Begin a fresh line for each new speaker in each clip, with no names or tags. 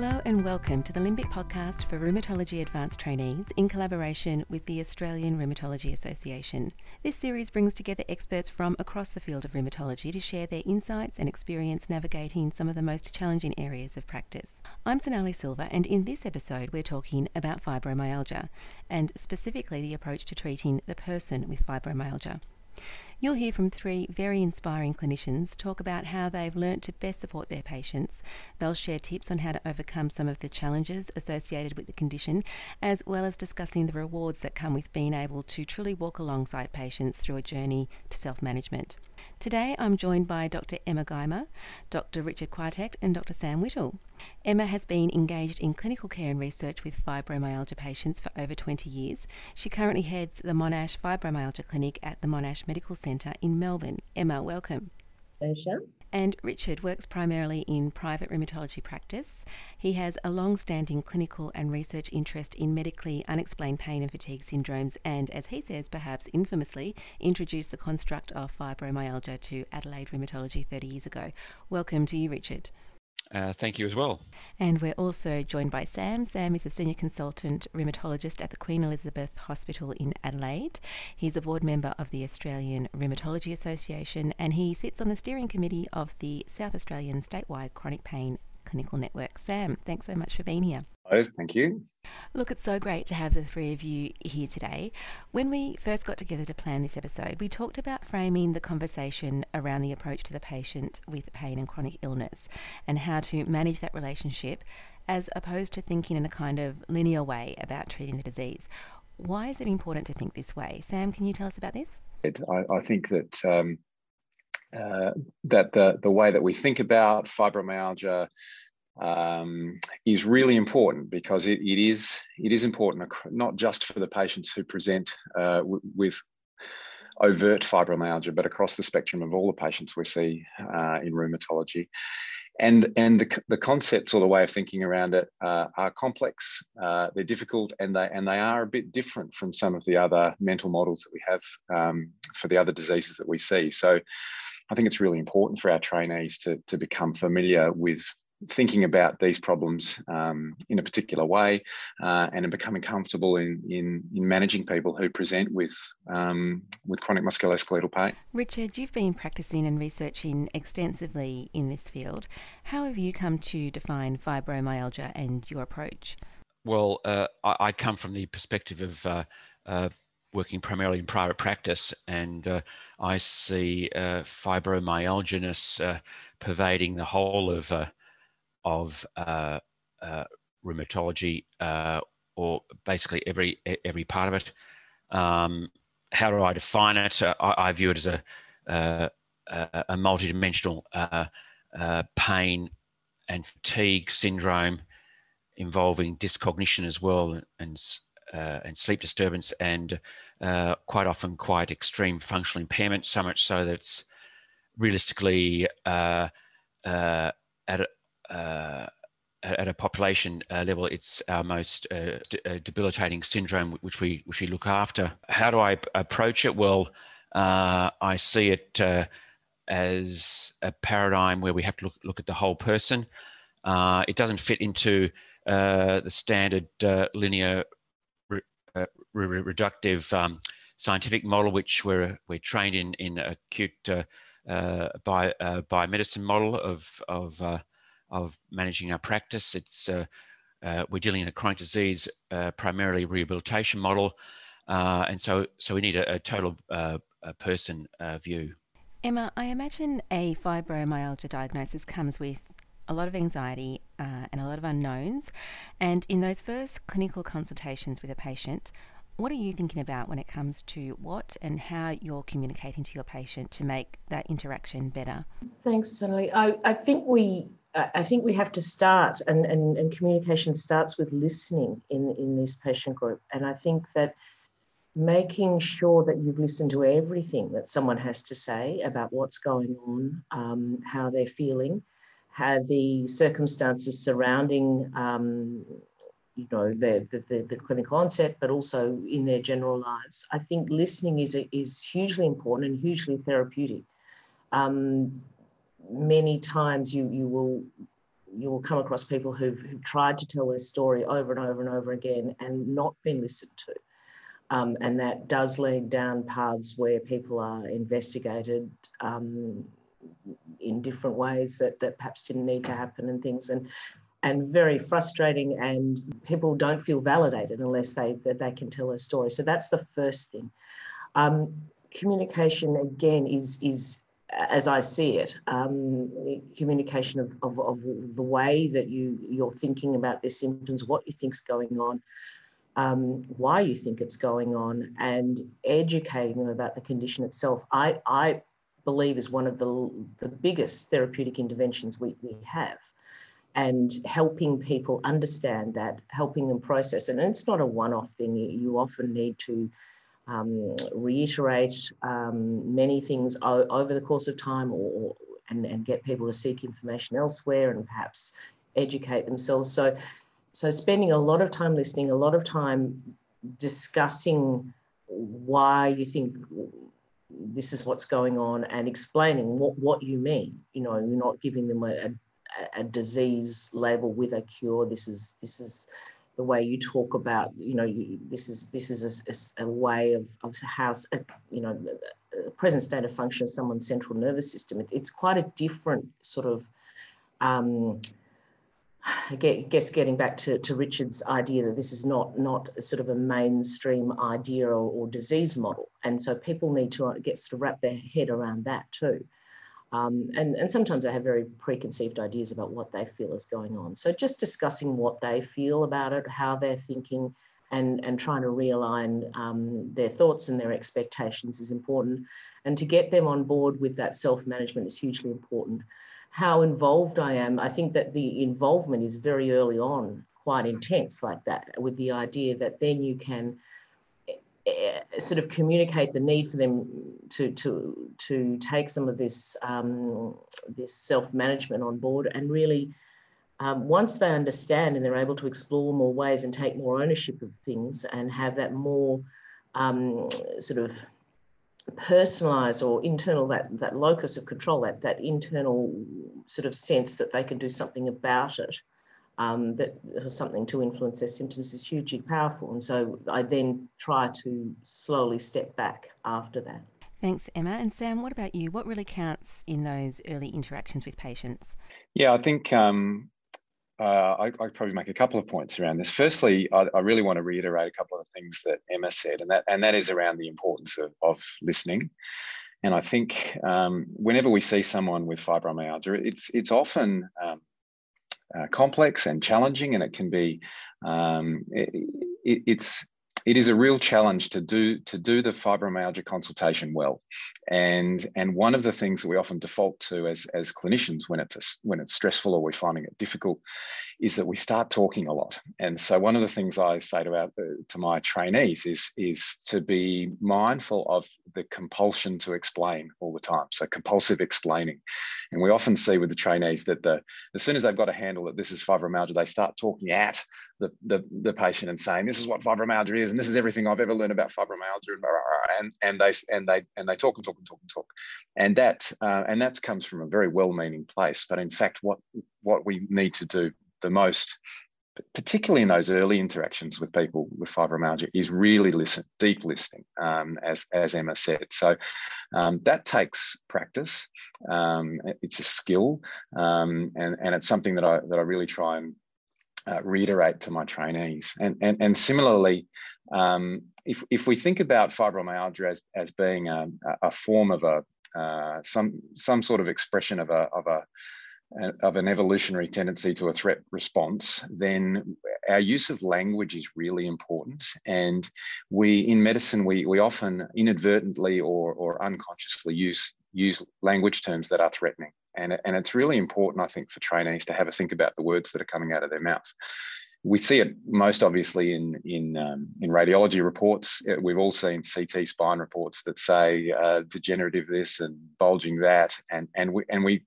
Hello and welcome to the Limbic podcast for rheumatology advanced trainees in collaboration with the Australian Rheumatology Association. This series brings together experts from across the field of rheumatology to share their insights and experience navigating some of the most challenging areas of practice. I'm Sonali Silva, and in this episode, we're talking about fibromyalgia and specifically the approach to treating the person with fibromyalgia. You'll hear from three very inspiring clinicians talk about how they've learnt to best support their patients. They'll share tips on how to overcome some of the challenges associated with the condition, as well as discussing the rewards that come with being able to truly walk alongside patients through a journey to self management. Today I'm joined by Dr. Emma Guymer, Dr. Richard Kwiatek, and Dr. Sam Whittle. Emma has been engaged in clinical care and research with fibromyalgia patients for over 20 years. She currently heads the Monash Fibromyalgia Clinic at the Monash Medical Centre in Melbourne. Emma, welcome.
Pleasure.
And Richard works primarily in private rheumatology practice. He has a long standing clinical and research interest in medically unexplained pain and fatigue syndromes, and as he says, perhaps infamously, introduced the construct of fibromyalgia to Adelaide Rheumatology 30 years ago. Welcome to you, Richard.
Uh, thank you as well.
And we're also joined by Sam. Sam is a senior consultant rheumatologist at the Queen Elizabeth Hospital in Adelaide. He's a board member of the Australian Rheumatology Association and he sits on the steering committee of the South Australian statewide chronic pain clinical network. Sam, thanks so much for being here.
Oh, thank you.
Look, it's so great to have the three of you here today. When we first got together to plan this episode, we talked about framing the conversation around the approach to the patient with pain and chronic illness and how to manage that relationship as opposed to thinking in a kind of linear way about treating the disease. Why is it important to think this way? Sam, can you tell us about this?
I, I think that um, uh, that the the way that we think about fibromyalgia um, is really important because it, it is it is important not just for the patients who present uh, with overt fibromyalgia, but across the spectrum of all the patients we see uh, in rheumatology. And, and the, the concepts or the way of thinking around it uh, are complex, uh, they're difficult, and they, and they are a bit different from some of the other mental models that we have um, for the other diseases that we see. So I think it's really important for our trainees to, to become familiar with thinking about these problems um, in a particular way uh, and in becoming comfortable in, in, in managing people who present with, um, with chronic musculoskeletal pain.
Richard, you've been practicing and researching extensively in this field. How have you come to define fibromyalgia and your approach?
Well, uh, I, I, come from the perspective of uh, uh working primarily in private practice, and uh, I see uh, fibromyalgia pervading the whole of of uh, uh, rheumatology uh, or basically every every part of it. Um, how do I define it? Uh, I, I, view it as a uh, a multidimensional uh, pain and fatigue syndrome involving dyscognition as well and and sleep disturbance and quite often quite extreme functional impairment. So much so that it's realistically at a, uh, at a population uh, level, it's our most uh, de- uh, debilitating syndrome, which we which we look after. How do I approach it? Well, uh, I see it uh, as a paradigm where we have to look look at the whole person. it doesn't fit into the standard linear re- re- reductive um, scientific model, which we're we're trained in in acute by biomedicine model of of of managing our practice. It's uh, uh, we're dealing in a chronic disease, uh, primarily rehabilitation model, uh, and so so we need a, a total uh, a person uh, view.
Emma, I imagine a fibromyalgia diagnosis comes with a lot of anxiety and a lot of unknowns. And in those first clinical consultations with a patient, what are you thinking about when it comes to what and how you're communicating to your patient to make that interaction better?
Thanks, Sonali. I, I think we I think we have to start, and, and, and communication starts with listening in, in this patient group. And I think that making sure that you've listened to everything that someone has to say about what's going on, um, how they're feeling, how the circumstances surrounding, um, you know, the, the, the, clinical onset, but also in their general lives. I think listening is, is hugely important and hugely therapeutic. Um, many times you you will you will come across people who've, who've tried to tell their story over and over and over again and not been listened to. Um, and that does lead down paths where people are investigated um, in different ways that, that perhaps didn't need to happen and things. And and very frustrating and people don't feel validated unless they that they can tell their story so that's the first thing um, communication again is is as I see it, um, communication of, of, of, the way that you you're thinking about their symptoms, what you think's going on, um, why you think it's going on, and educating them about the condition itself. I I believe is one of the the biggest therapeutic interventions we we have and helping people understand that, helping them process. And it's not a one off thing. You often need to um, reiterate um, many things over the course of time or, and, and get people to seek information elsewhere and perhaps educate themselves. So, so spending a lot of time listening, a lot of time discussing why you think this is what's going on and explaining what, what you mean. You know, you're not giving them a, a a disease label with a cure. This is this is the way you talk about. You know, you, this is this is a, a way of of how you know the present state of function of someone's central nervous system. It, it's quite a different sort of. Um, I guess getting back to, to Richard's idea that this is not not sort of a mainstream idea or, or disease model, and so people need to get to wrap their head around that too. Um, and, and sometimes they have very preconceived ideas about what they feel is going on. So just discussing what they feel about it, how they're thinking, and, and trying to realign um, their thoughts and their expectations is important. And to get them on board with that self-management is hugely important. How involved I am, I think that the involvement is very early on quite intense like that, with the idea that then you can Eh, sort of communicate the need for them to to to take some of this um, this self management on board and really um, once they understand and they're able to explore more ways and take more ownership of things and have that more um, sort of personalized or internal that that locus of control that that internal sort of sense that they can do something about it um, that something to influence their symptoms is hugely powerful. And so I then try to slowly step back after that.
Thanks, Emma. And Sam, what about you? What really counts in those early interactions with patients?
Yeah, I think um, uh, I, would probably make a couple of points around this. Firstly, I, I, really want to reiterate a couple of the things that Emma said, and that and that is around the importance of, of listening. And I think um, whenever we see someone with fibromyalgia, it's it's often um, uh, complex and challenging, and it can be um, it, it's it is a real challenge to do to do the fibromyalgia consultation well, and and one of the things that we often default to as as clinicians when it's a, when it's stressful or we're finding it difficult, is that we start talking a lot. And so one of the things I say to our, to my trainees is is to be mindful of the compulsion to explain all the time. So compulsive explaining, and we often see with the trainees that the as soon as they've got a handle that this is fibromyalgia, they start talking at the the, the patient and saying this is what fibromyalgia is and this is everything I've ever learned about fibromyalgia, and and they and they and they talk and talk and talk and talk, and that uh, and that comes from a very well-meaning place. But in fact, what what we need to do the most, particularly in those early interactions with people with fibromyalgia, is really listen, deep listening, um, as as Emma said. So um, that takes practice. Um, it's a skill, um, and and it's something that I that I really try and uh, reiterate to my trainees. And, and, and similarly, um, if, if we think about fibromyalgia as, as being a, a form of a, uh, some, some sort of expression of a, of a, of an evolutionary tendency to a threat response, then our use of language is really important. And we, in medicine, we, we often inadvertently or, or unconsciously use, use language terms that are threatening. And, and it's really important, I think, for trainees to have a think about the words that are coming out of their mouth. We see it most obviously in in um, in radiology reports. Uh, we've all seen CT spine reports that say uh, degenerative this and bulging that, and and we and we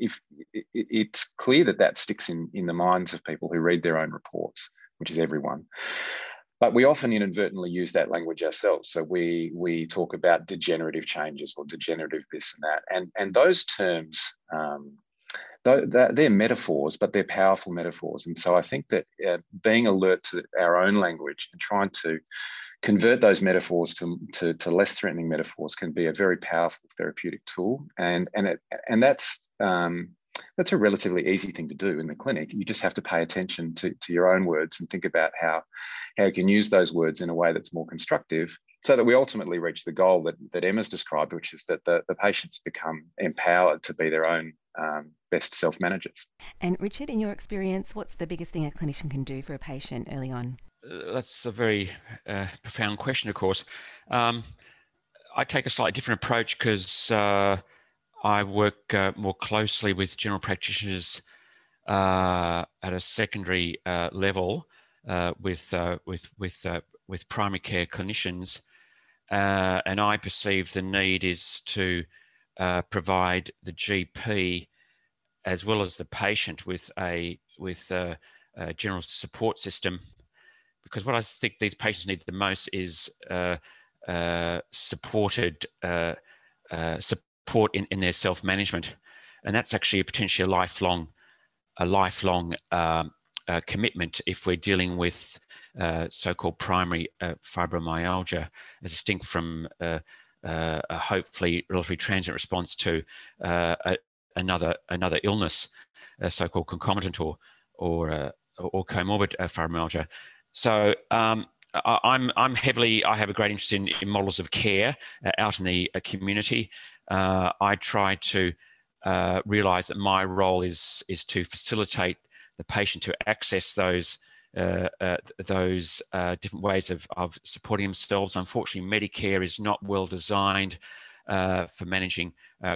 if it, it's clear that that sticks in in the minds of people who read their own reports, which is everyone but we often inadvertently use that language ourselves. So we we talk about degenerative changes or degenerative this and that, and and those terms um, they're metaphors, but they're powerful metaphors. And so I think that uh, being alert to our own language and trying to convert those metaphors to, to, to, less threatening metaphors can be a very powerful therapeutic tool. And, and, it, and that's, um, that's a relatively easy thing to do in the clinic. You just have to pay attention to, to your own words and think about how, how you can use those words in a way that's more constructive so that we ultimately reach the goal that, that Emma's described, which is that the, the patients become empowered to be their own um, best self managers.
And Richard, in your experience, what's the biggest thing a clinician can do for a patient early on?
Uh, that's a very uh, profound question, of course. Um, I take a slightly different approach because uh, I work uh, more closely with general practitioners uh, at a secondary uh, level with with with with primary care clinicians, and I perceive the need is to provide the GP as well as the patient with a with a, a general support system because what I think these patients need the most is uh, uh, supported uh, uh support in, in their self management, and that's actually a potentially a lifelong a lifelong um, uh, commitment if we're dealing with uh, so-called primary fibromyalgia, as distinct from a hopefully relatively transient response to a, another another illness, a so-called concomitant or or or comorbid fibromyalgia. So um, I'm I'm heavily I have a great interest in, in models of care uh, out in the uh, community. Uh, I try to uh, realize that my role is is to facilitate the patient to access those uh, uh, those different ways of, of supporting themselves. Unfortunately, Medicare is not well designed for managing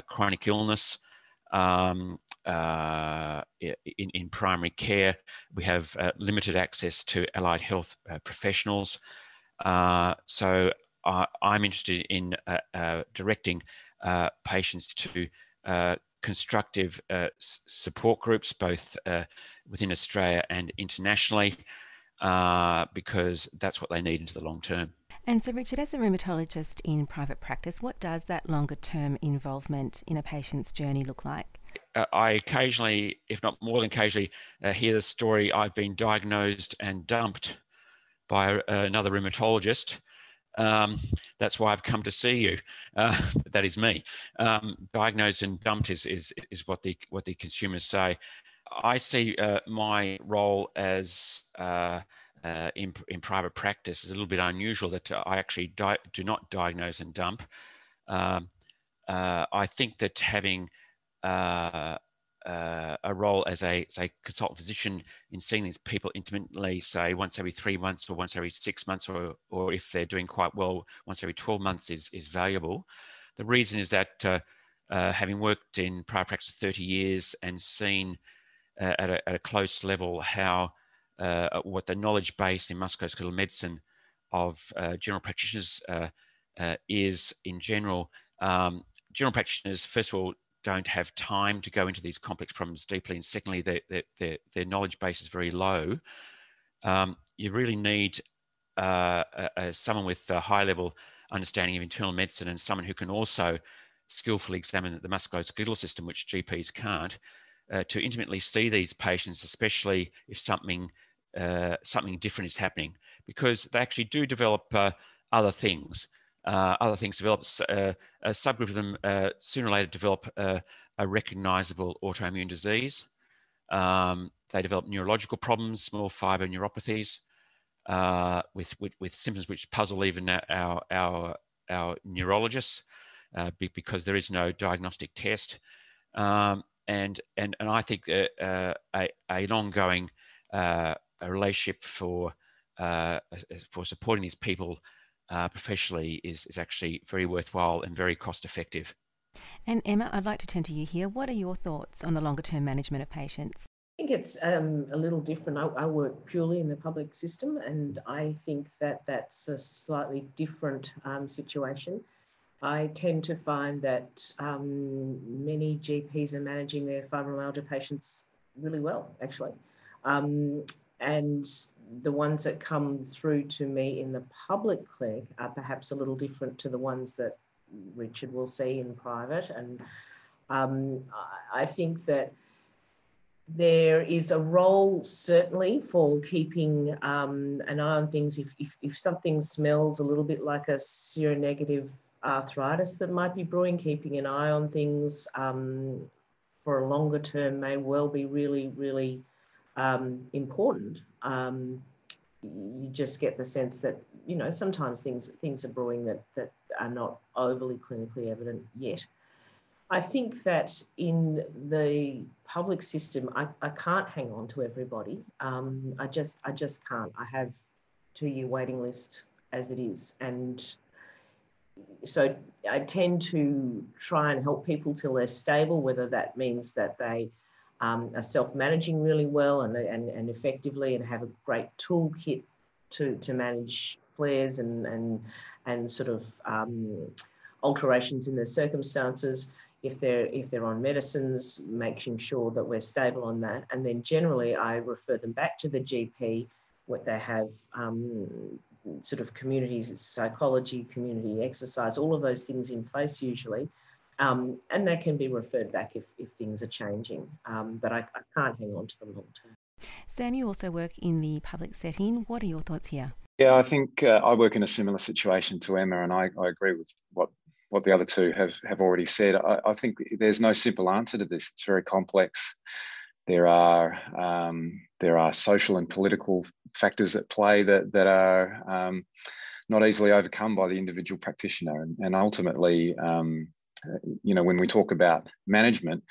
chronic illness um, uh, in, in primary care. We have uh, limited access to allied health uh, professionals. Uh, so I'm interested in uh, directing patients to constructive support groups, both within Australia and internationally, because that's what they need into the long term.
And so, Richard, as a rheumatologist in private practice, what does that longer term involvement in a patient's journey look like?
Uh, I occasionally, if not more than occasionally, uh, hear the story I've been diagnosed and dumped by uh, another rheumatologist. Um, that's why I've come to see you. Uh, that is me. Um, diagnosed and dumped is, is, is what the what the consumers say. I see uh, my role as uh, uh, in, in private practice is a little bit unusual that I actually do not diagnose and dump. Um, I think that having uh, uh a role as a, a consultant physician in seeing these people intimately, say once every three months or once every six months, or, or if they're doing quite well, once every 12 months is, is valuable. The reason is that uh, uh, having worked in private practice for 30 years and seen at a, at a close level how uh, what the knowledge base in musculoskeletal medicine of uh, general practitioners uh, uh, is in general. Um, general practitioners, first of all, don't have time to go into these complex problems deeply, and secondly, their, their, their knowledge base is very low. Um, you really need uh, someone with a high level understanding of internal medicine and someone who can also skillfully examine the musculoskeletal system, which GPs can't, uh, to intimately see these patients, especially if something uh, something different is happening, because they actually do develop uh, other things. Uh, other things develop. Uh, a subgroup of them uh, sooner or later develop a recognizable autoimmune disease. Um, they develop neurological problems, small fiber neuropathies, with, with, with symptoms which puzzle even our our our neurologists, because there is no diagnostic test. Um, and and and I think uh, uh, a, an ongoing uh, relationship for uh, for supporting these people uh, professionally is is actually very worthwhile and very cost effective.
And Emma, I'd like to turn to you here. What are your thoughts on the longer term management of patients?
I think it's um, a little different. I, I, work purely in the public system, and I think that that's a slightly different um, situation. I tend to find that um, many GPs are managing their fibromyalgia patients really well, actually. Um, and the ones that come through to me in the public clinic are perhaps a little different to the ones that Richard will see in private. And um, I think that there is a role certainly for keeping um, an eye on things. If, if, if, something smells a little bit like a seronegative arthritis that might be brewing, keeping an eye on things um, for a longer term may well be really, really um, important. Um, you just get the sense that you know sometimes things things are brewing that that are not overly clinically evident yet. I think that in the public system, I, I can't hang on to everybody. Um, I just I just can't. I have two year waiting list as it is, and so I tend to try and help people till they're stable, whether that means that they um, are self-managing really well and, and, and effectively and have a great toolkit to, to manage flares and, and, and sort of um, alterations in their circumstances. If they're, if they're on medicines, making sure that we're stable on that. And then generally I refer them back to the GP what they have um, sort of communities, psychology, community exercise, all of those things in place usually. Um, and they can be referred back if, if things are changing. Um, but I, I, can't hang on to them long term.
Sam, you also work in the public setting. What are your thoughts here?
Yeah, I think uh, I work in a similar situation to Emma, and I, I agree with what what the other two have, have already said. I, I, think there's no simple answer to this. It's very complex. There are um, there are social and political factors at play that that are um, not easily overcome by the individual practitioner, and, and ultimately, um, you know, when we talk about management,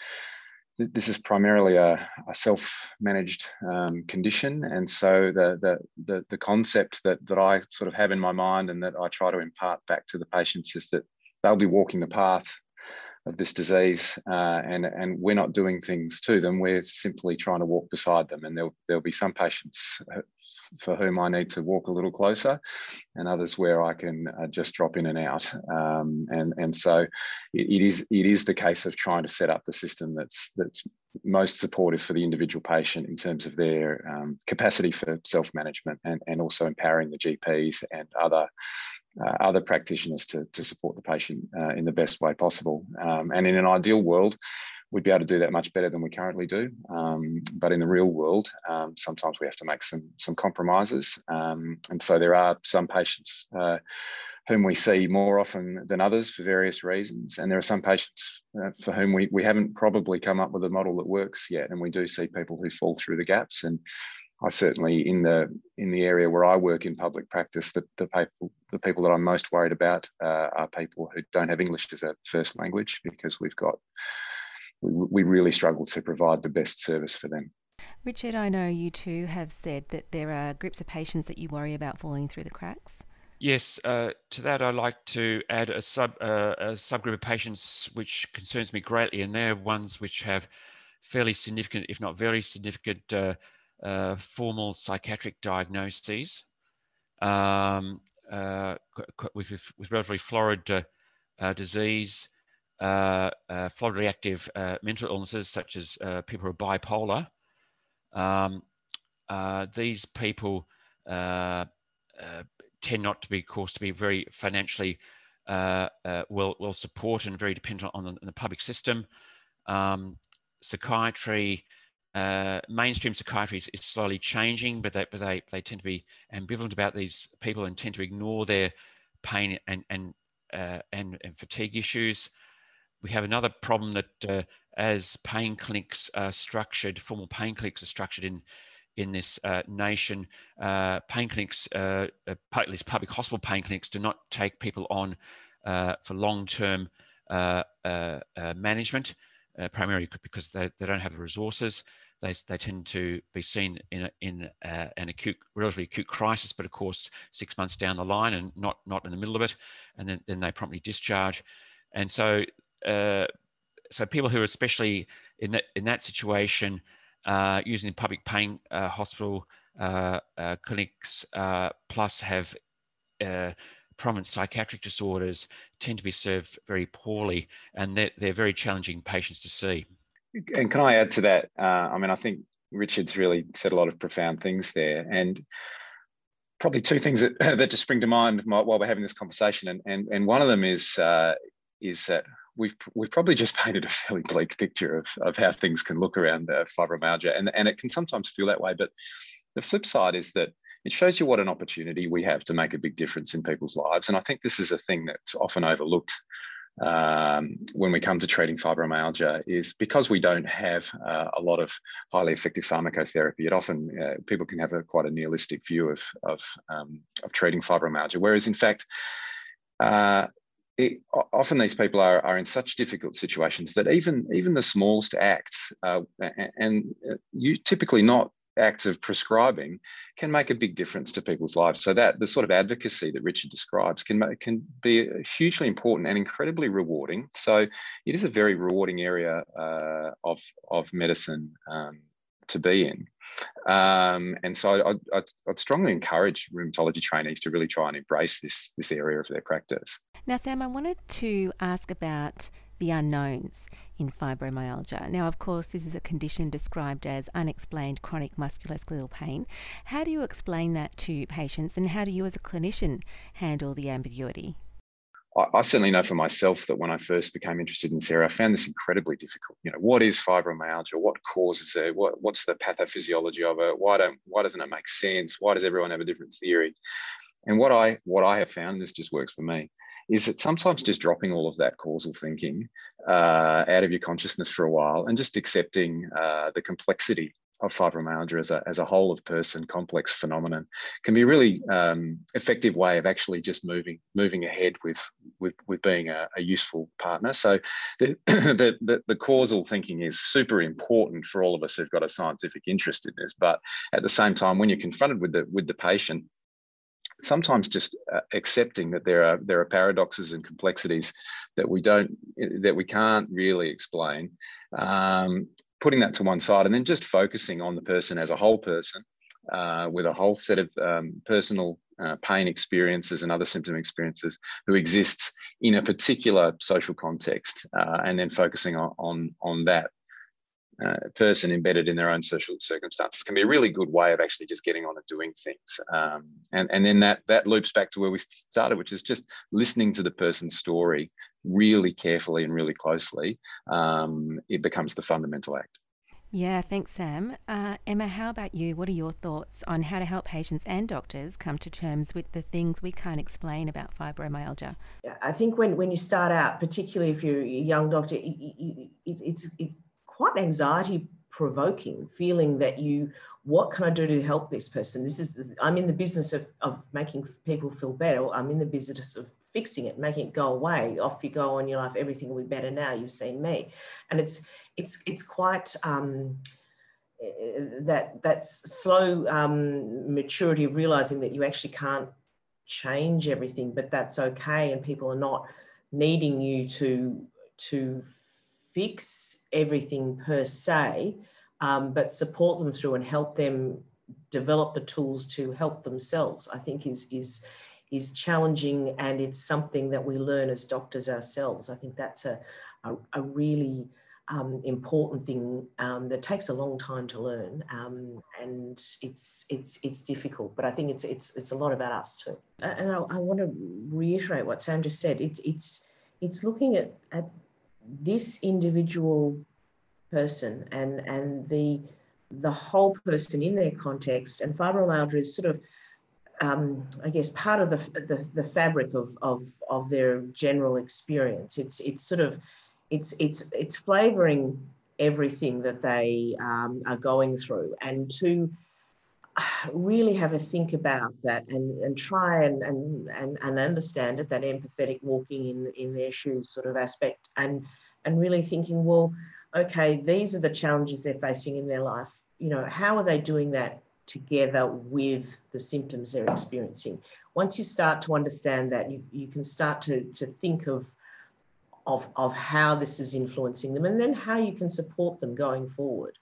this is primarily a, a self-managed um, condition, and so the, the, the the concept that that I sort of have in my mind and that I try to impart back to the patients is that they'll be walking the path of this disease, uh, and and we're not doing things to them. We're simply trying to walk beside them. And there'll there'll be some patients uh, for whom I need to walk a little closer, and others where I can uh, just drop in and out. Um, and and so it, it is it is the case of trying to set up the system that's that's most supportive for the individual patient in terms of their um, capacity for self-management and, and also empowering the GPs and other uh, other practitioners to, to support the patient uh, in the best way possible. Um, and in an ideal world, we'd be able to do that much better than we currently do. Um, but in the real world, um, sometimes we have to make some some compromises. Um, and so there are some patients uh, whom we see more often than others for various reasons. And there are some patients uh, for whom we, we haven't probably come up with a model that works yet. And we do see people who fall through the gaps. And I certainly in the in the area where I work in public practice, the, the people the people that I'm most worried about uh, are people who don't have English as a first language because we've got we, we really struggle to provide the best service for them.
Richard, I know you too have said that there are groups of patients that you worry about falling through the cracks.
Yes, uh, to that I'd like to add a sub uh, a subgroup of patients which concerns me greatly, and they're ones which have fairly significant, if not very significant, uh, uh, formal psychiatric diagnoses um, uh, with, with, relatively florid uh, uh disease, uh, uh, florid reactive mental illnesses such as people who are bipolar. Um, these people tend not to be, of course, to be very financially well, well supported and very dependent on the, on the public system. Um, psychiatry uh, mainstream psychiatry is, is, slowly changing, but they, but they, they tend to be ambivalent about these people and tend to ignore their pain and, and, uh, and, and, fatigue issues. We have another problem that uh, as pain clinics are structured, formal pain clinics are structured in, in this uh, nation, uh, pain clinics, uh, at least public hospital pain clinics, do not take people on for long-term management, primarily because they, they don't have the resources they, they tend to be seen in, a, in uh, an acute, relatively acute crisis, but of course, six months down the line and not, not in the middle of it. And then, then they promptly discharge. And so, uh, so people who are especially in that, in that situation, uh, using the public pain uh, hospital uh, uh, clinics, plus have prominent psychiatric disorders, tend to be served very poorly, and they're, they're very challenging patients to see.
And can I add to that? Uh, I mean, I think Richard's really said a lot of profound things there, and probably two things that, that just spring to mind while we're having this conversation. And and, and one of them is uh, is that we've we've probably just painted a fairly bleak picture of, of how things can look around uh, fibromyalgia, and and it can sometimes feel that way. But the flip side is that it shows you what an opportunity we have to make a big difference in people's lives, and I think this is a thing that's often overlooked um, when we come to treating fibromyalgia is because we don't have uh, a lot of highly effective pharmacotherapy. It often uh, people can have a quite a nihilistic view of of, um, of treating fibromyalgia, whereas in fact. Uh, it, often these people are, are in such difficult situations that even even the smallest acts uh, and uh, you typically not acts of prescribing can make a big difference to people's lives. So that the sort of advocacy that Richard describes can can be hugely important and incredibly rewarding. So it is a very rewarding area uh, of of medicine um, to be in. Um, and so I'd, I'd, I'd, strongly encourage rheumatology trainees to really try and embrace this this area of their practice.
Now, Sam, I wanted to ask about the unknowns in fibromyalgia. Now, of course, this is a condition described as unexplained chronic musculoskeletal pain. How do you explain that to patients, and how do you, as a clinician, handle the ambiguity?
I, certainly know for myself that when I first became interested in this area, I found this incredibly difficult. You know, what is fibromyalgia? What causes it? What, what's the pathophysiology of it? Why don't why doesn't it make sense? Why does everyone have a different theory? And what I what I have found, this just works for me, is that sometimes just dropping all of that causal thinking uh, out of your consciousness for a while and just accepting uh, the complexity of fibromyalgia as a, as a whole of person complex phenomenon can be a really um, effective way of actually just moving moving ahead with with, with being a, a useful partner. So the, the, the, the, causal thinking is super important for all of us who've got a scientific interest in this. But at the same time, when you're confronted with the with the patient, sometimes just uh, accepting that there are there are paradoxes and complexities that we don't that we can't really explain um, putting that to one side and then just focusing on the person as a whole person uh, with a whole set of um, personal uh, pain experiences and other symptom experiences who exists in a particular social context uh, and then focusing on, on, on that uh, person embedded in their own social circumstances can be a really good way of actually just getting on and doing things. Um, and, and then that, that loops back to where we started, which is just listening to the person's story really carefully and really closely. Um, it becomes the fundamental act.
Yeah, thanks, Sam. Uh, Emma, how about you? What are your thoughts on how to help patients and doctors come to terms with the things we can't explain about fibromyalgia?
I think when, when you start out, particularly if you're a young doctor, it, it, it, it's, quite anxiety provoking feeling that you what can i do to help this person? This is i'm in the business of, of making people feel better. I'm in the business of fixing it making it go away. Off you go on your life. Everything will be better now. You've seen me. And it's it's it's quite um, that that slow um, maturity of realizing that you actually can't change everything but that's okay. And people are not needing you to to fix everything per se, um, but support them through and help them develop the tools to help themselves, I think is, is, is challenging and it's something that we learn as doctors ourselves. I think that's a, a, a really um, important thing um, that takes a long time to learn, um, and it's it's it's difficult. But I think it's it's it's a lot about us too. And I, I want to reiterate what Sam just said. It's it's it's looking at at this individual person and and the the whole person in their context and fibromyalgia is sort of um, I guess part of the, the, the fabric of, of, of their general experience. It's it's sort of it's it's it's flavoring everything that they um, are going through, and to really have a think about that and, and try and, and, and, and understand it, that empathetic walking in, in their shoes sort of aspect and, and really thinking, well, okay, these are the challenges they're facing in their life. You know, how are they doing that together with the symptoms they're experiencing? Once you start to understand that, you, you can start to, to think of, of, of how this is influencing them and then how you can support them going forward.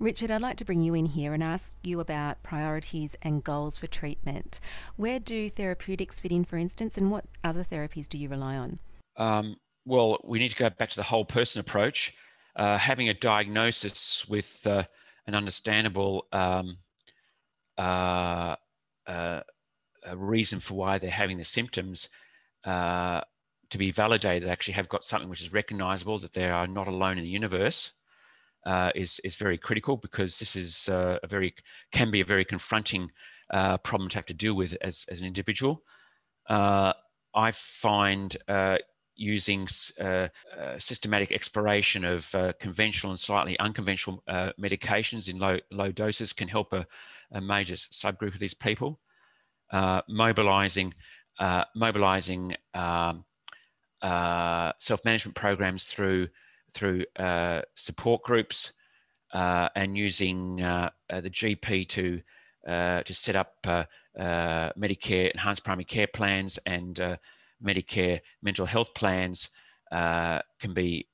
Richard, I'd like to bring you in here and ask you about priorities and goals for treatment. Where do therapeutics fit in, for instance, and what other therapies do you rely on?
Um, well, we need to go back to the whole person approach. Uh, having a diagnosis with uh, an understandable um, uh, uh reason for why they're having the symptoms uh, to be validated, they actually have got something which is recognizable, that they are not alone in the universe, uh, is, is very critical because this is uh, a very, can be a very confronting uh, problem to have to deal with as, as an individual. Uh, I find uh, using uh, systematic exploration of conventional and slightly unconventional medications in low, low doses can help a, a major subgroup of these people. mobilizing mobilizing um, self-management programs through through uh, support groups uh, and using uh, uh, the GP to to set up Medicare enhanced primary care plans and Medicare mental health plans can be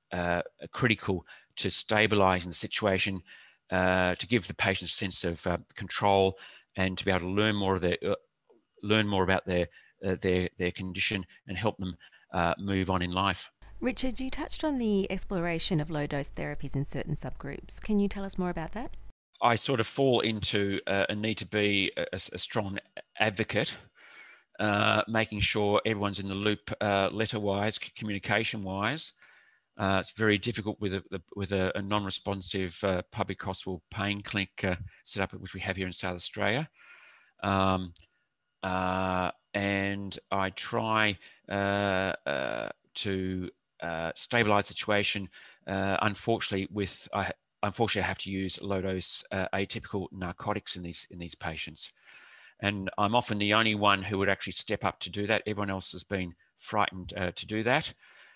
critical to stabilizing the situation, to give the patient a sense of control, and to be able to learn more of their learn more about their their their condition and help them uh, move on in life.
Richard, you touched on the exploration of low dose therapies in certain subgroups. Can you tell us more about that?
I sort of fall into uh, a need to be a, a strong advocate, uh, making sure everyone's in the loop, uh, letter wise, communication wise. Uh, it's very difficult with a, with a, a non-responsive uh, public hospital pain clinic uh, which we have here in South Australia. Um, and I try uh, uh, to uh, stabilize the situation. Uh, unfortunately, with I, unfortunately, I have to use low dose uh, atypical narcotics in these in these patients, and I'm often the only one who would actually step up to do that. Everyone else has been frightened uh, to do that,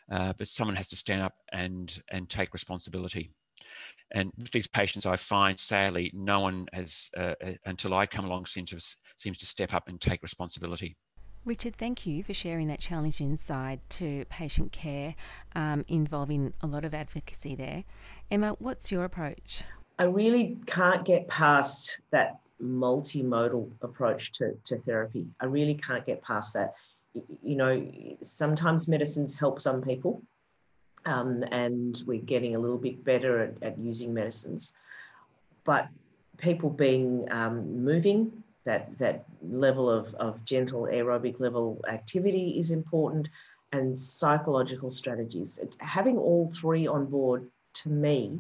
but someone has to stand up and and take responsibility. And with these patients, I find sadly no one has, uh, until I come along, seems to, seems to step up and take responsibility.
Richard, thank you for sharing that challenging side to patient care um, involving a lot of advocacy there. Emma, what's your approach?
I really can't get past that multimodal approach to, to therapy. I really can't get past that. You know, sometimes medicines help some people, um, and we're getting a little bit better at, at using medicines. But people being um, moving, that that level of, of gentle aerobic level activity is important and psychological strategies. Having all three on board to me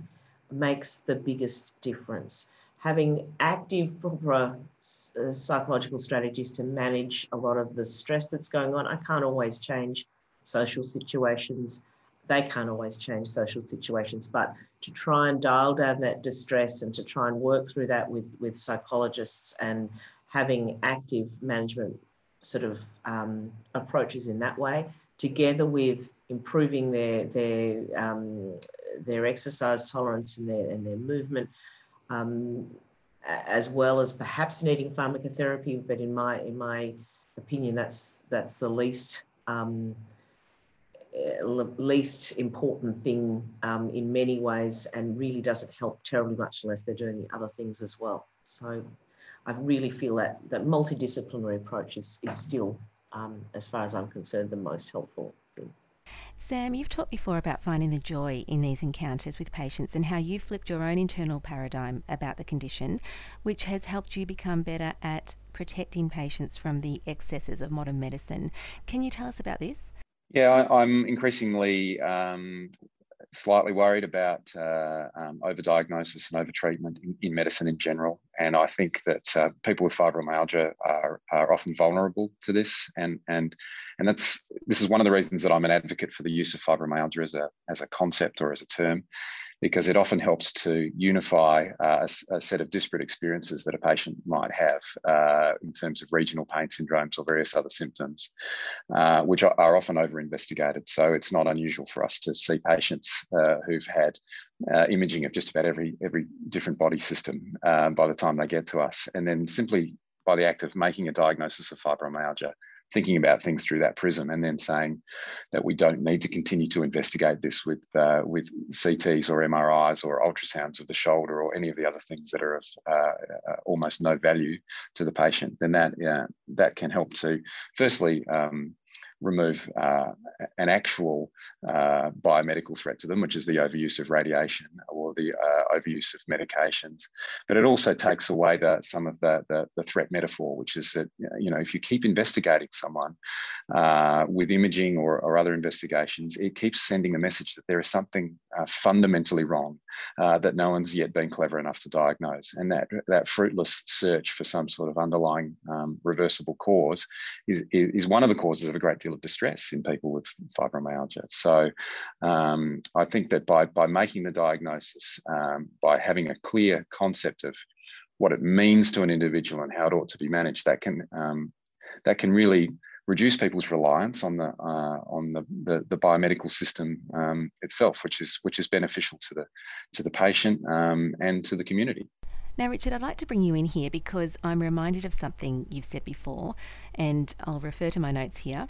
makes the biggest difference. Having active proper uh, psychological strategies to manage a lot of the stress that's going on. I can't always change social situations. They can't always change social situations, but to try and dial down that distress and to try and work through that with, with psychologists and having active management sort of um, approaches in that way, together with improving their their um, their exercise tolerance and their and their movement, um, as well as perhaps needing pharmacotherapy. But in my in my opinion, that's that's the least um, least important thing um, in many ways, and really doesn't help terribly much unless they're doing the other things as well. So I really feel that that multidisciplinary approach is, is still, um, as far as I'm concerned, the most helpful thing.
Sam, you've talked before about finding the joy in these encounters with patients and how you flipped your own internal paradigm about the condition, which has helped you become better at protecting patients from the excesses of modern medicine. Can you tell us about this?
Yeah, I, am increasingly um, slightly worried about uh, um, overdiagnosis and overtreatment in, in medicine in general. And I think that uh, people with fibromyalgia are, are often vulnerable to this. And, and, and that's, this is one of the reasons that I'm an advocate for the use of fibromyalgia as a, as a concept or as a term because it often helps to unify uh, a, a, set of disparate experiences that a patient might have uh, in terms of regional pain syndromes or various other symptoms, uh, which are, are, often over investigated. So it's not unusual for us to see patients uh, who've had uh, imaging of just about every, every different body system um, by the time they get to us. And then simply by the act of making a diagnosis of fibromyalgia, thinking about things through that prism and then saying that we don't need to continue to investigate this with uh, with CTs or MRIs or ultrasounds of the shoulder or any of the other things that are of uh, uh, almost no value to the patient, then that that can help to firstly um, remove uh, an actual uh, biomedical threat to them, which is the overuse of radiation or the uh, overuse of medications. But it also takes away the, some of the, the, the, threat metaphor, which is that, you know, if you keep investigating someone uh, with imaging or, or, other investigations, it keeps sending a message that there is something uh, fundamentally wrong uh, that no one's yet been clever enough to diagnose. And that, that fruitless search for some sort of underlying um, reversible cause is, is one of the causes of a great deal of distress in people with fibromyalgia. So um, I think that by, by making the diagnosis, um, by having a clear concept of what it means to an individual and how it ought to be managed, that can um, that can really reduce people's reliance on the uh, on the, the, the biomedical system um, itself, which is which is beneficial to the to the patient um, and to the community.
Now, Richard, I'd like to bring you in here because I'm reminded of something you've said before, and I'll refer to my notes here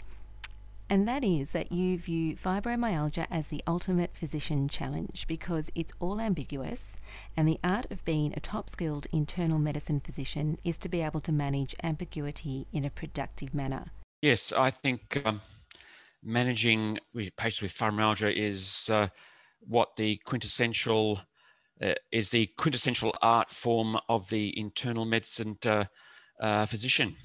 and that is that you view fibromyalgia as the ultimate physician challenge because it's all ambiguous, and the art of being a top skilled internal medicine physician is to be able to manage ambiguity in a productive manner.
Yes, I think um, managing patients with fibromyalgia is uh, what the quintessential uh, is the quintessential art form of the internal medicine uh, uh physician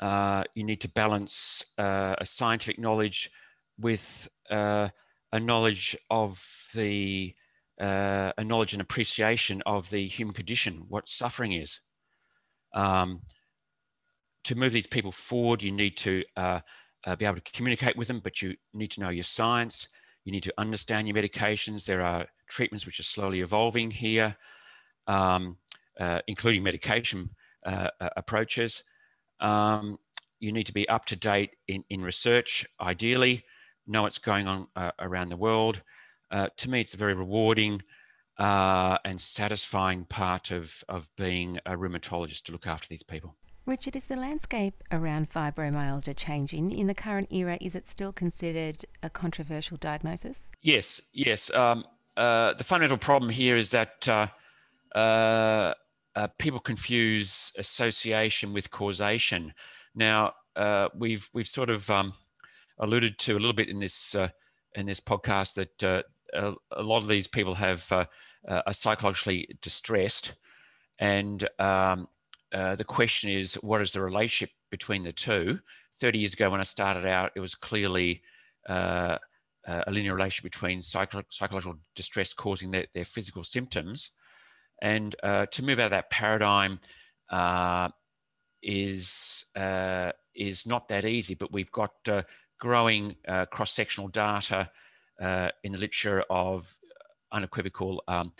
uh, you need to balance uh, a scientific knowledge with a knowledge of the a knowledge and appreciation of the human condition, what suffering is. Um, to move these people forward, you need to uh, uh, be able to communicate with them, but you need to know your science. You need to understand your medications. There are treatments which are slowly evolving here, um, including medication approaches. Um, you need to be up to date in, in research, ideally, know what's going on uh, around the world. Uh, to me, it's a very rewarding uh, and satisfying part of, of being a rheumatologist to look after these people.
Richard, is the landscape around fibromyalgia changing? In the current era, is it still considered a controversial diagnosis?
Yes, yes. Um, uh, the fundamental problem here is that uh, uh, uh, people confuse association with causation. Now, uh, we've we've sort of um, alluded to a little bit in this uh, in this podcast that a, a, lot of these people have are psychologically distressed, and um, the question is, what is the relationship between the two? Thirty years ago, when I started out, it was clearly a linear relationship between psycho- psychological distress causing their, their physical symptoms and uh, to move out of that paradigm uh, is uh, is not that easy. But we've got uh, growing uh, cross-sectional data uh, in the literature of unequivocal um,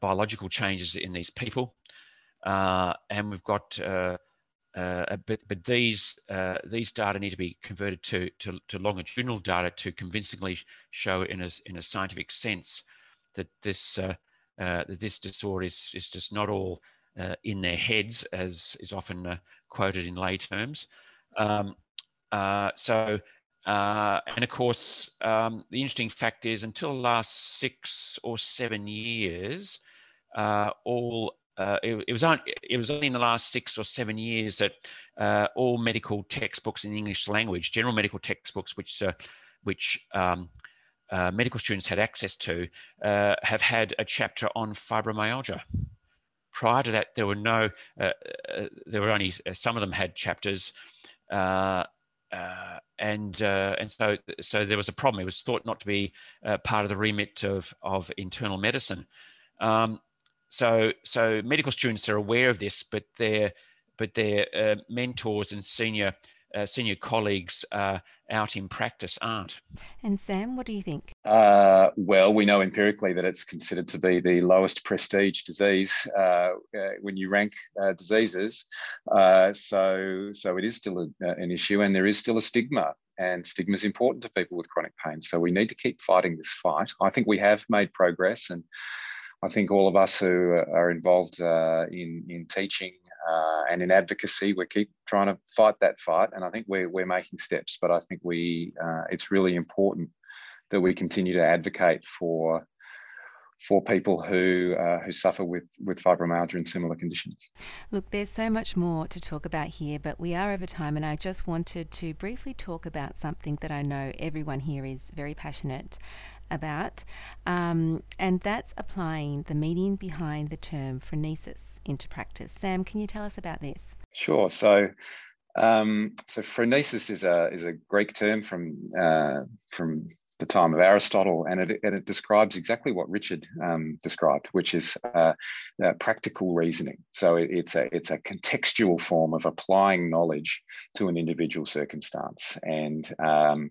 biological changes in these people, and we've got. but, but these these data need to be converted to, to, to longitudinal data to convincingly show in a, in a scientific sense that this uh, that this disorder is, is just not all uh, in their heads, as is often uh, quoted in lay terms. Um, uh, so, uh, and of course, um, the interesting fact is until the last six or seven years, all it, it, was only, it was only in the last six or seven years that all medical textbooks in the English language, general medical textbooks, which which um, uh, medical students had access to uh, have had a chapter on fibromyalgia. Prior to that, there were no, uh, uh there were only uh, some of them had chapters, uh, and and so so there was a problem. It was thought not to be part of the remit of of internal medicine. Um, so so medical students are aware of this, but their but their mentors and senior uh, senior colleagues uh, out in practice aren't.
And Sam, what do you think?
Uh, well, we know empirically that it's considered to be the lowest prestige disease uh, uh, when you rank uh, diseases. so, so it is still a, an issue, and there is still a stigma. And stigma is important to people with chronic pain. So we need to keep fighting this fight. I think we have made progress, and I think all of us who are involved in in teaching uh, and in advocacy, we keep trying to fight that fight, and I think we're we're making steps. But I think we uh, it's really important that we continue to advocate for for people who uh, who suffer with with fibromyalgia and similar conditions.
Look, there's so much more to talk about here, but we are over time, and I just wanted to briefly talk about something that I know everyone here is very passionate about, um, and that's applying the meaning behind the term phronesis into practice. Sam, can you tell us about this?
Sure. So. Um, so phronesis is a is a Greek term from uh, from the time of Aristotle, and it, and it describes exactly what Richard um, described, which is uh, uh, practical reasoning. So it, it's a it's a contextual form of applying knowledge to an individual circumstance. And um,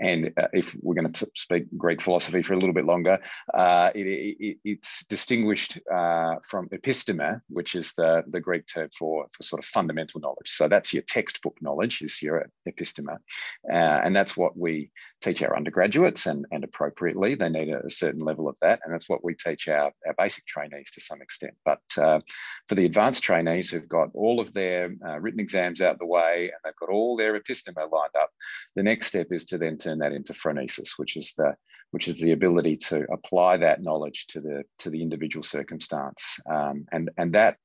and uh, if we're going to speak Greek philosophy for a little bit longer, uh, it, it, it's distinguished uh, from episteme, which is the the Greek term for for sort of fundamental knowledge. So that's your textbook knowledge, is your episteme, uh, and that's what we teach our undergraduates and, and appropriately they need a, a, certain level of that and that's what we teach our, our basic trainees to some extent. But uh, for the advanced trainees who've got all of their uh, written exams out the way and they've got all their episteme lined up the next step is to then turn that into phronesis which is the which is the ability to apply that knowledge to the to the individual circumstance. Um, and and that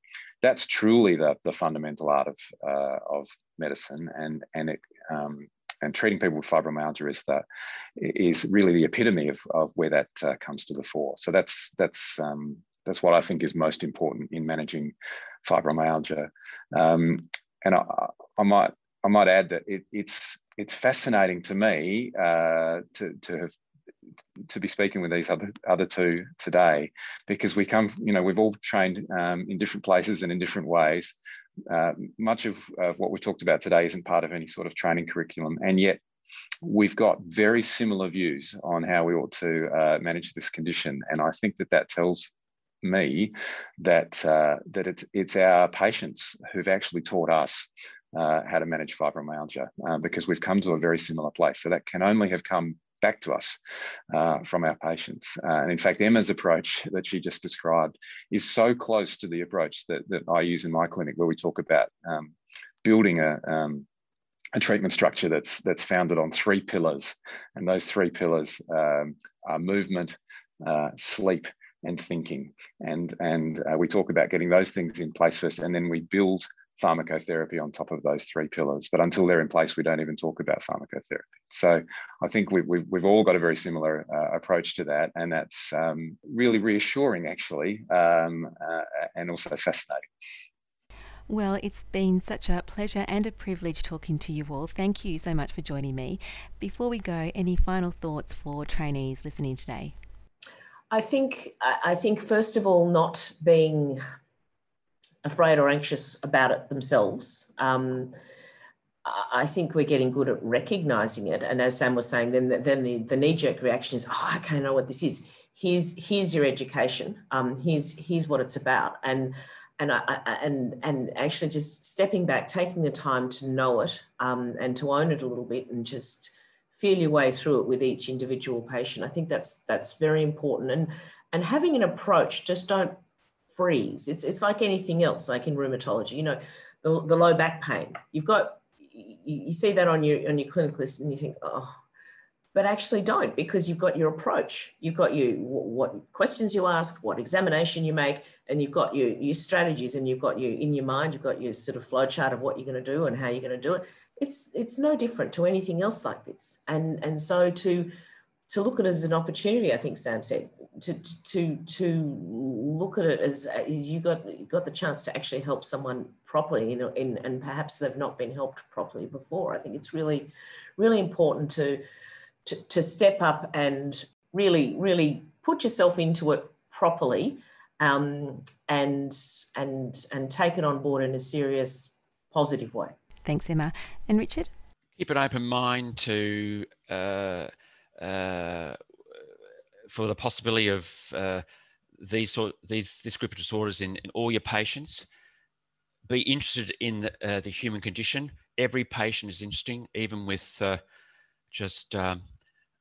that's truly the, the fundamental art of, uh, of medicine and, and it, um, and treating people with fibromyalgia is really the epitome of, of where that uh, comes to the fore. So that's that's um, that's what I think is most important in managing fibromyalgia. Um, and I, I, might I might add that it, it's it's fascinating to me uh, to to have to be speaking with these other other two today because we come you know we've all trained um, in different places and in different ways uh, much of, of what we talked about today isn't part of any sort of training curriculum, and yet we've got very similar views on how we ought to uh, manage this condition. And I think that that tells me that uh, that it's it's our patients who've actually taught us uh, how to manage fibromyalgia uh, because we've come to a very similar place. So that can only have come back to us uh, from our patients. Uh, and in fact, Emma's approach that she just described is so close to the approach that, that I use in my clinic, where we talk about um, building a, um, a treatment structure that's that's founded on three pillars, and those three pillars um, are movement, uh, sleep, and thinking. And and uh, we talk about getting those things in place first, and then we build pharmacotherapy on top of those three pillars. But until they're in place, we don't even talk about pharmacotherapy. So I think we, we've, we've all got a very similar uh, approach to that. And that's um, really reassuring, actually, um, uh, and also fascinating.
Well, it's been such a pleasure and a privilege talking to you all. Thank you so much for joining me. Before we go, any final thoughts for trainees listening today?
I think I think first of all, not being afraid or anxious about it themselves. Um, I think we're getting good at recognizing it. And as Sam was saying, then the, then the, the knee jerk reaction is, oh, okay, I know what this is. Here's here's your education. Um, here's here's what it's about. And and I, I, and and actually just stepping back, taking the time to know it um, and to own it a little bit, and just feel your way through it with each individual patient. I think that's that's very important. And and having an approach, just don't freeze. It's, it's like anything else, like in rheumatology, you know, the, the low back pain. You've got, you, see that on your, on your clinic list and you think, oh, but actually don't because you've got your approach. You've got you, what questions you ask, what examination you make, and you've got your, your strategies and you've got you in your mind, you've got your sort of flow chart of what you're going to do and how you're going to do it. It's, it's no different to anything else like this. And, and so to, to look at it as an opportunity, I think Sam said, to to to look at it as you got you got the chance to actually help someone properly, you know, in, and perhaps they've not been helped properly before. I think it's really, really important to to, to step up and really, really put yourself into it properly, um, and and and take it on board in a serious, positive way.
Thanks, Emma and Richard.
Keep an open mind to. Uh, uh, for the possibility of uh, these sort these this group of disorders in, in all your patients. Be interested in the, uh, the, human condition. Every patient is interesting, even with uh, just um,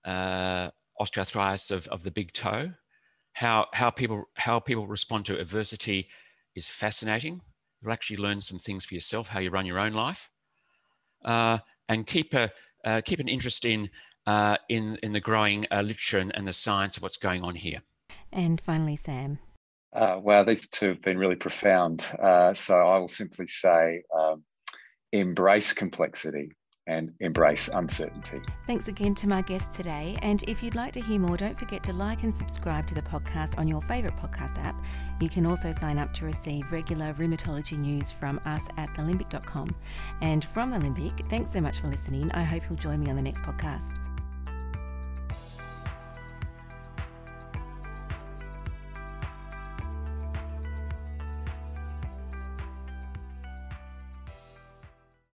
uh, osteoarthritis of, of the big toe. How how people how people respond to adversity is fascinating. You'll actually learn some things for yourself, how you run your own life, uh, and keep a uh, keep an interest in uh, in, in the growing uh, literature and, and, the science of what's going on here.
And finally, Sam.
Uh, wow, these two have been really profound. Uh, so I will simply say um, embrace complexity and embrace uncertainty.
Thanks again to my guests today. And if you'd like to hear more, don't forget to like and subscribe to the podcast on your favourite podcast app. You can also sign up to receive regular rheumatology news from us at thelimbic.com. And from the Limbic, thanks so much for listening. I hope you'll join me on the next podcast.